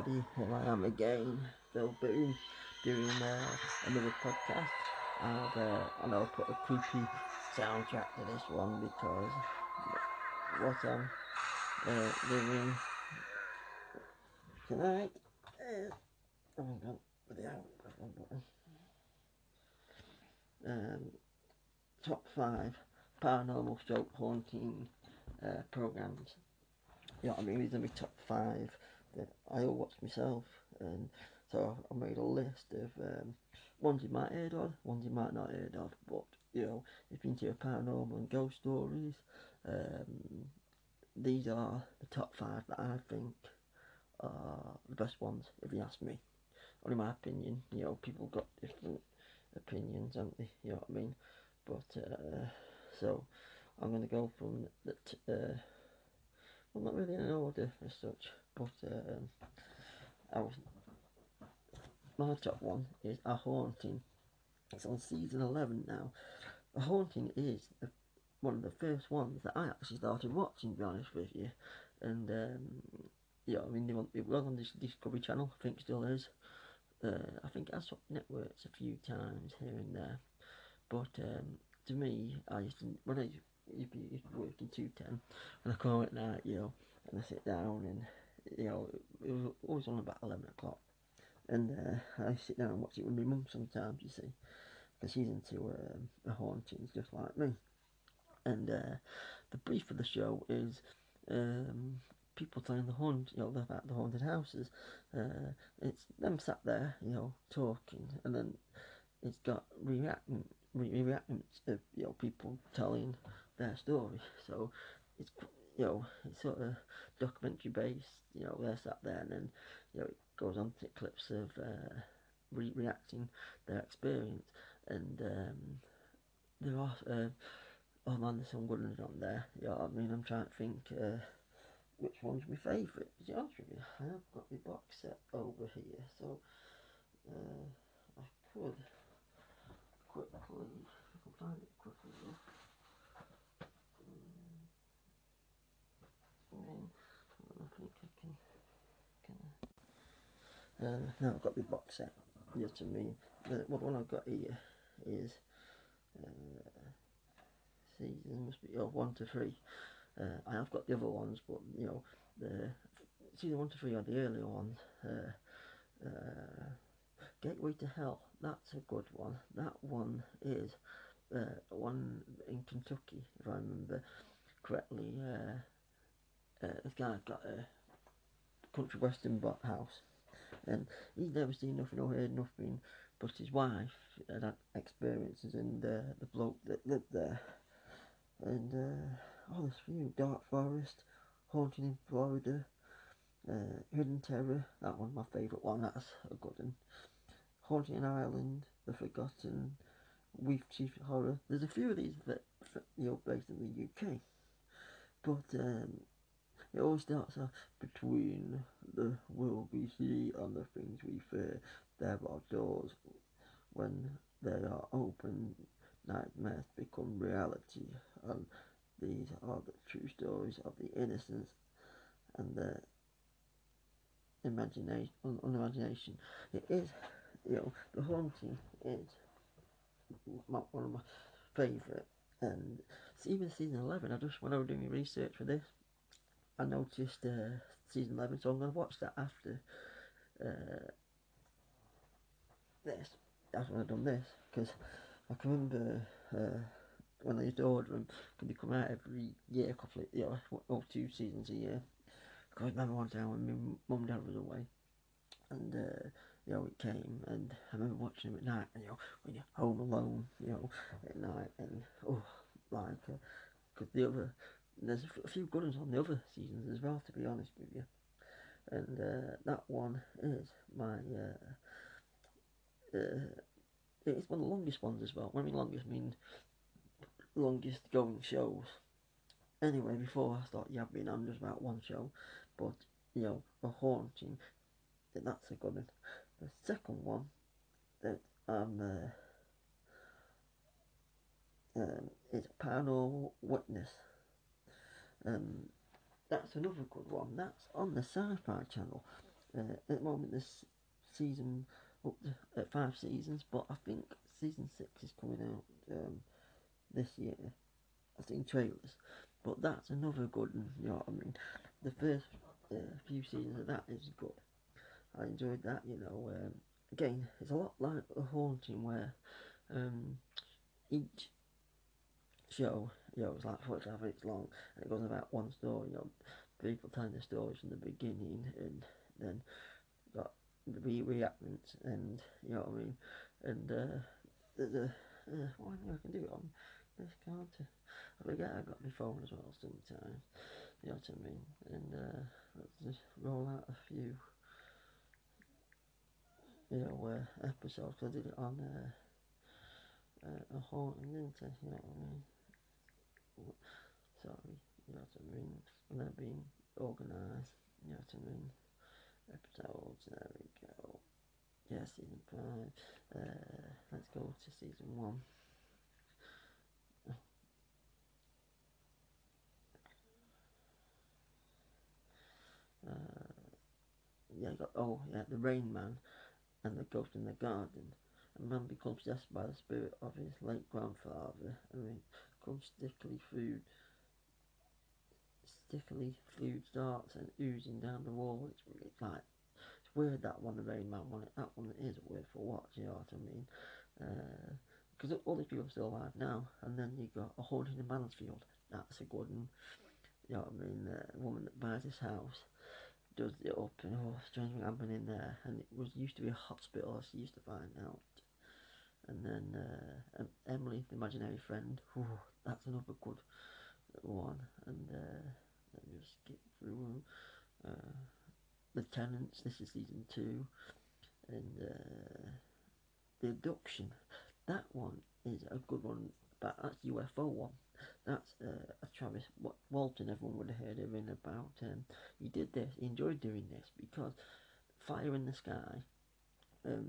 everybody, here I am again, Phil Boom, doing uh, another podcast. I've, uh, and I'll put a creepy soundtrack to this one because what I'm uh, doing tonight is, oh my god, the um, top five paranormal stroke haunting uh, programs. You know what I mean? These are my top five that I all watch myself, and so I made a list of um, ones you might heard of, ones you might not heard of, but you know, if you're into paranormal and ghost stories, um, these are the top five that I think are the best ones, if you ask me. Only my opinion, you know, people got different opinions, haven't they? You know what I mean? But uh, so I'm gonna go from the t- uh, well, not really in an order as such, but um, I was, my top one is A Haunting. It's on season 11 now. A Haunting is a, one of the first ones that I actually started watching, to be honest with you. And, um, yeah, I mean, it was on this Discovery Channel, I think still is. Uh, I think I swapped networks a few times here and there. But um, to me, I used to, when I you'd be working two ten, and I come at night, you know, and I sit down and you know it was always on about eleven o'clock, and uh, I sit down and watch it with my mum sometimes. You see, because she's into um, the hauntings just like me, and uh, the brief of the show is. Um, people telling the haunt, you know, about the haunted houses. Uh, it's them sat there, you know, talking, and then it's got reacting, re- reactions of you know people telling their story. So it's you know it's sort of documentary based. You know they're sat there and then you know it goes on to clips of uh, re- reacting their experience and um, there are uh, oh man there's some good ones on there. You know I mean I'm trying to think. Uh, which one's my favourite? To be honest with you, I have got my box set over here, so uh, I could quickly, if I can find it quickly. I think I can. Uh, now I've got the box set. Yes, to me, the, one I've got here is uh, season must be oh, one to three. Uh, I have got the other ones, but you know the season one to three are the earlier ones. Uh, uh, Gateway to Hell, that's a good one. That one is uh, one in Kentucky, if I remember correctly. Uh, this guy got a country western house, and he's never seen nothing or heard nothing. But his wife had had experiences, and uh, the bloke that lived there, and uh, oh, there's few Dark Forest, Haunting in Florida, uh, Hidden Terror. That one's my favourite one. That's a good one. Haunting in Ireland, The Forgotten, Weave Chief Horror. There's a few of these that you know based in the UK, but um, it all starts off between the world we see and the things we fear. There are doors. When they are open, nightmares become reality, and these are the true stories of the innocence and the imagination. Unimagination. It is, you know, the haunting is my, one of my favourite. And even season eleven, I just when I was doing research for this, I noticed uh, season 11, so I'm going to watch that after uh, this. That's when I've done this, because I can remember uh, when I used to order them, they come out every year, a couple of, you know, or two seasons a year. Because I remember one time when my mum and dad was away, and uh, you know, it came, and I remember watching them at night, and you know, when you're home alone, you know, at night, and oh, like, because uh, the other there's a few good ones on the other seasons as well, to be honest with you. And uh, that one is my. Uh, uh, it's one of the longest ones as well. When I mean longest, I mean longest going shows. Anyway, before I start yapping on just about one show, but you know, a haunting, that's a good one. The second one that I'm uh, um, is Paranormal Witness. Um, that's another good one. That's on the Sci-Fi Channel. Uh, at the moment, this season up to uh, five seasons, but I think season six is coming out um, this year. I've seen trailers, but that's another good one. You know what I mean? The first uh, few seasons of that is good. I enjoyed that. You know, um, again, it's a lot like the haunting where um, each show, you know, it's like 45 minutes long, and it goes about one story. You know, people telling the stories from the beginning, and then got the re reenactments, and you know what I mean, and uh, there's a uh, well, I can do it on this card. I forget I've got my phone as well sometimes. You know what I mean? And uh, let's just roll out a few, you know, uh, episodes. I did it on uh, uh, a haunting, didn't I? You know what I mean? Sorry, you know what I mean? They're being organised, you know what I mean? Episodes, there we go. Yeah, season five. Uh, let's go to season one. Uh, yeah, got oh yeah, the Rain Man and the Ghost in the Garden. A man becomes possessed by the spirit of his late grandfather and becomes stickily food. Stickily Food starts and oozing down the wall. It's, it's like it's weird that one, the Rain Man one. That one is weird for watch. You know what I mean? Because uh, all these people are still alive now, and then you got a haunting in Mansfield. That's a good one. You know what I mean? The woman that buys this house does it up and oh strange thing happened in there and it was used to be a hospital she used to find out and then uh, Emily the imaginary friend that's another good one and uh, let me just skip through uh, the tenants this is season two and uh, the abduction that one is a good one but that's UFO one that's uh, a Travis Walton. Everyone would have heard of him about. Um, he did this. He enjoyed doing this because Fire in the Sky. Um,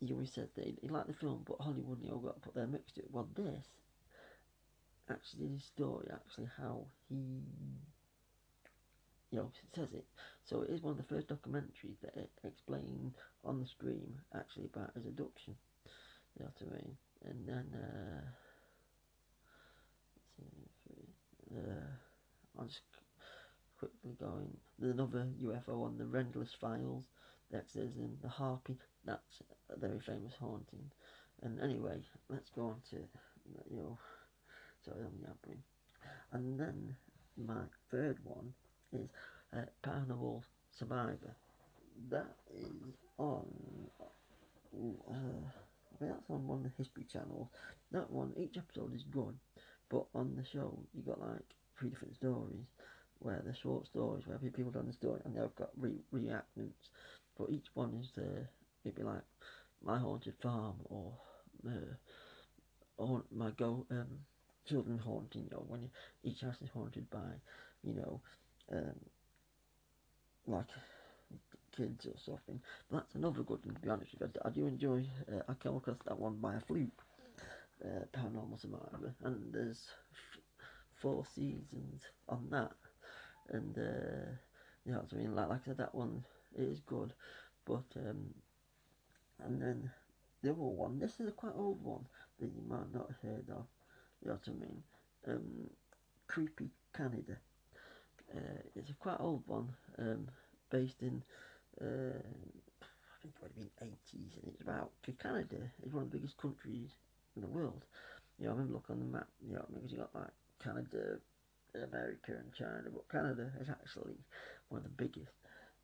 he always said that he, liked the film, but Hollywood know got put their mix to it. Well, this actually his story actually how he you know says it. So it is one of the first documentaries that explained on the screen actually about his abduction. You know what I mean? And then. Uh, uh, I'll just quickly going. There's another UFO on the Rendlesham Files. That says in the Harpy. That's very famous haunting. And anyway, let's go on to you know. Sorry, I'm yapping. And then my third one is uh, Paranormal Survivor. That is on. Uh, that's on one of the History channels. That one, each episode is good. But on the show, you got like three different stories where they're short stories where people done the story and they've got re- reenactments. But each one is uh, it'd be like my haunted farm or uh, my go um, children haunting. You know, when each house is haunted by you know um, like kids or something. That's another good one to be honest with you. I, do enjoy. Uh, I came across that one by a fluke uh, Paranormal Survivor, and there's f- four seasons on that, and uh, you I mean. Like, like I said, that one is good, but um, and then the other one. This is a quite old one that you might not have heard of. You know what I mean? Um, Creepy Canada. Uh, it's a quite old one, um, based in. Uh, I think it would have been 80s, and it's about Canada is one of the biggest countries in the world. You know, I remember looking on the map, you know, because you got like Canada, America, and China, but Canada is actually one of the biggest.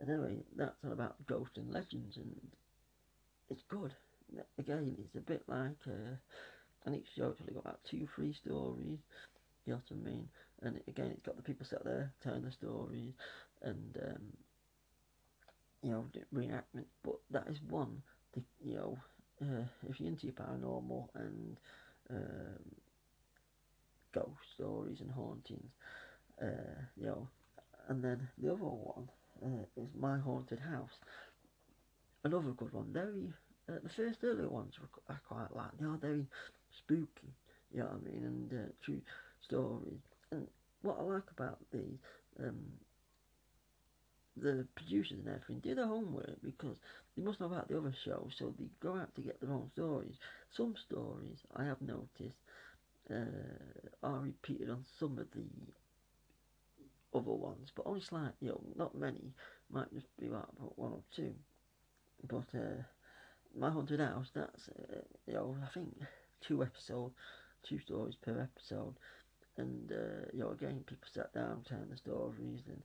And anyway, that's all about ghosts and legends, and it's good. Again, it's a bit like, uh, and each show actually got about two, three stories. You know what I mean? And again, it's got the people sat there telling the stories, and um, you know, reenactment. But that is one, the, you know, uh, if you're into paranormal and um, ghost stories and hauntings, uh, you know, and then the other one uh, is My Haunted House. Another good one. Very, uh, the first earlier ones were, I quite like. They are very spooky. You know what I mean? And uh, true stories. And what I like about the um, the producers and everything do their homework because they must know about the other shows, so they go out to get their own stories. Some stories I have noticed uh, are repeated on some of the other ones, but only slightly, you know, not many. Might just be like one or two. But uh, my haunted house, that's uh, you know, I think two episodes, two stories per episode, and uh, you know, again, people sat down telling the stories, and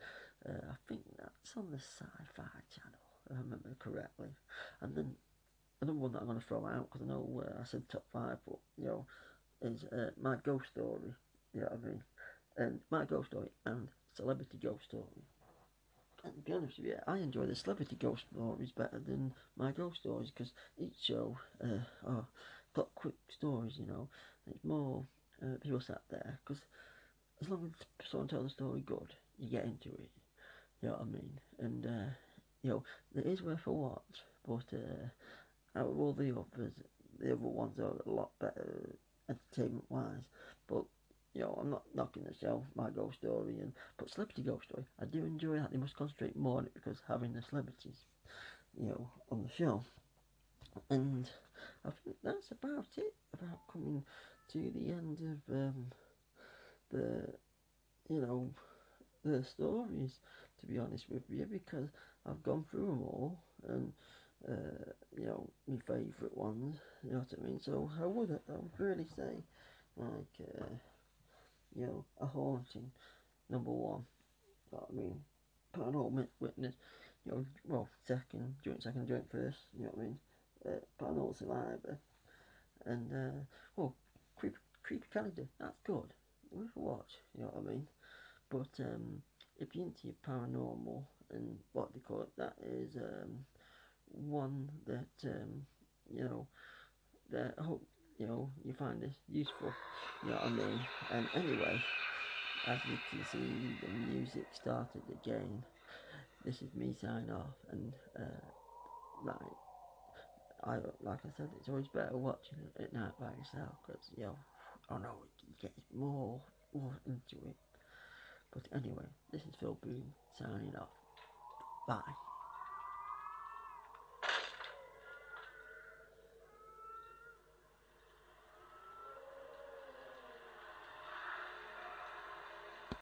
uh, I think that's on the Sci-Fi Channel, if I remember correctly. And then another one that I'm going to throw out because I know uh, I said top five, but you know, is uh, my ghost story. You know what I mean? And my ghost story and celebrity ghost story. And to be honest with you, I enjoy the celebrity ghost stories better than my ghost stories because each show uh, are got quick stories, you know. It's more uh, people sat there because as long as someone tells the story good, you get into it. You know what I mean? And uh, you know, it is worth a watch, but uh, out of all the others, the other ones are a lot better entertainment wise. But you know, I'm not knocking the show, my ghost story, and but celebrity ghost story, I do enjoy that. They must concentrate more on it because having the celebrities, you know, on the show. And I think that's about it about coming to the end of um, the, you know, the stories to be honest with you, because I've gone through them all, and uh, you know, my favourite ones. You know what I mean? So I would, I would really say, like, uh, you know, a haunting, number one. What I mean? Paranormal witness. You know, well, second, joint second, joint first. You know what I mean? Uh, paranormal survivor, and uh, well, creepy, creepy Canada. That's good. Worth a watch. You know what I mean? But um, if you're into paranormal and what they call it, that is um, one that um, you know that I hope you know you find this useful. You know what I mean? And anyway, as you can see, the music started again. This is me signing off, and uh, like I like I said, it's always better watching it at night by yourself because you know I know you get more more into it. But anyway, this is Phil Boone signing off. Bye.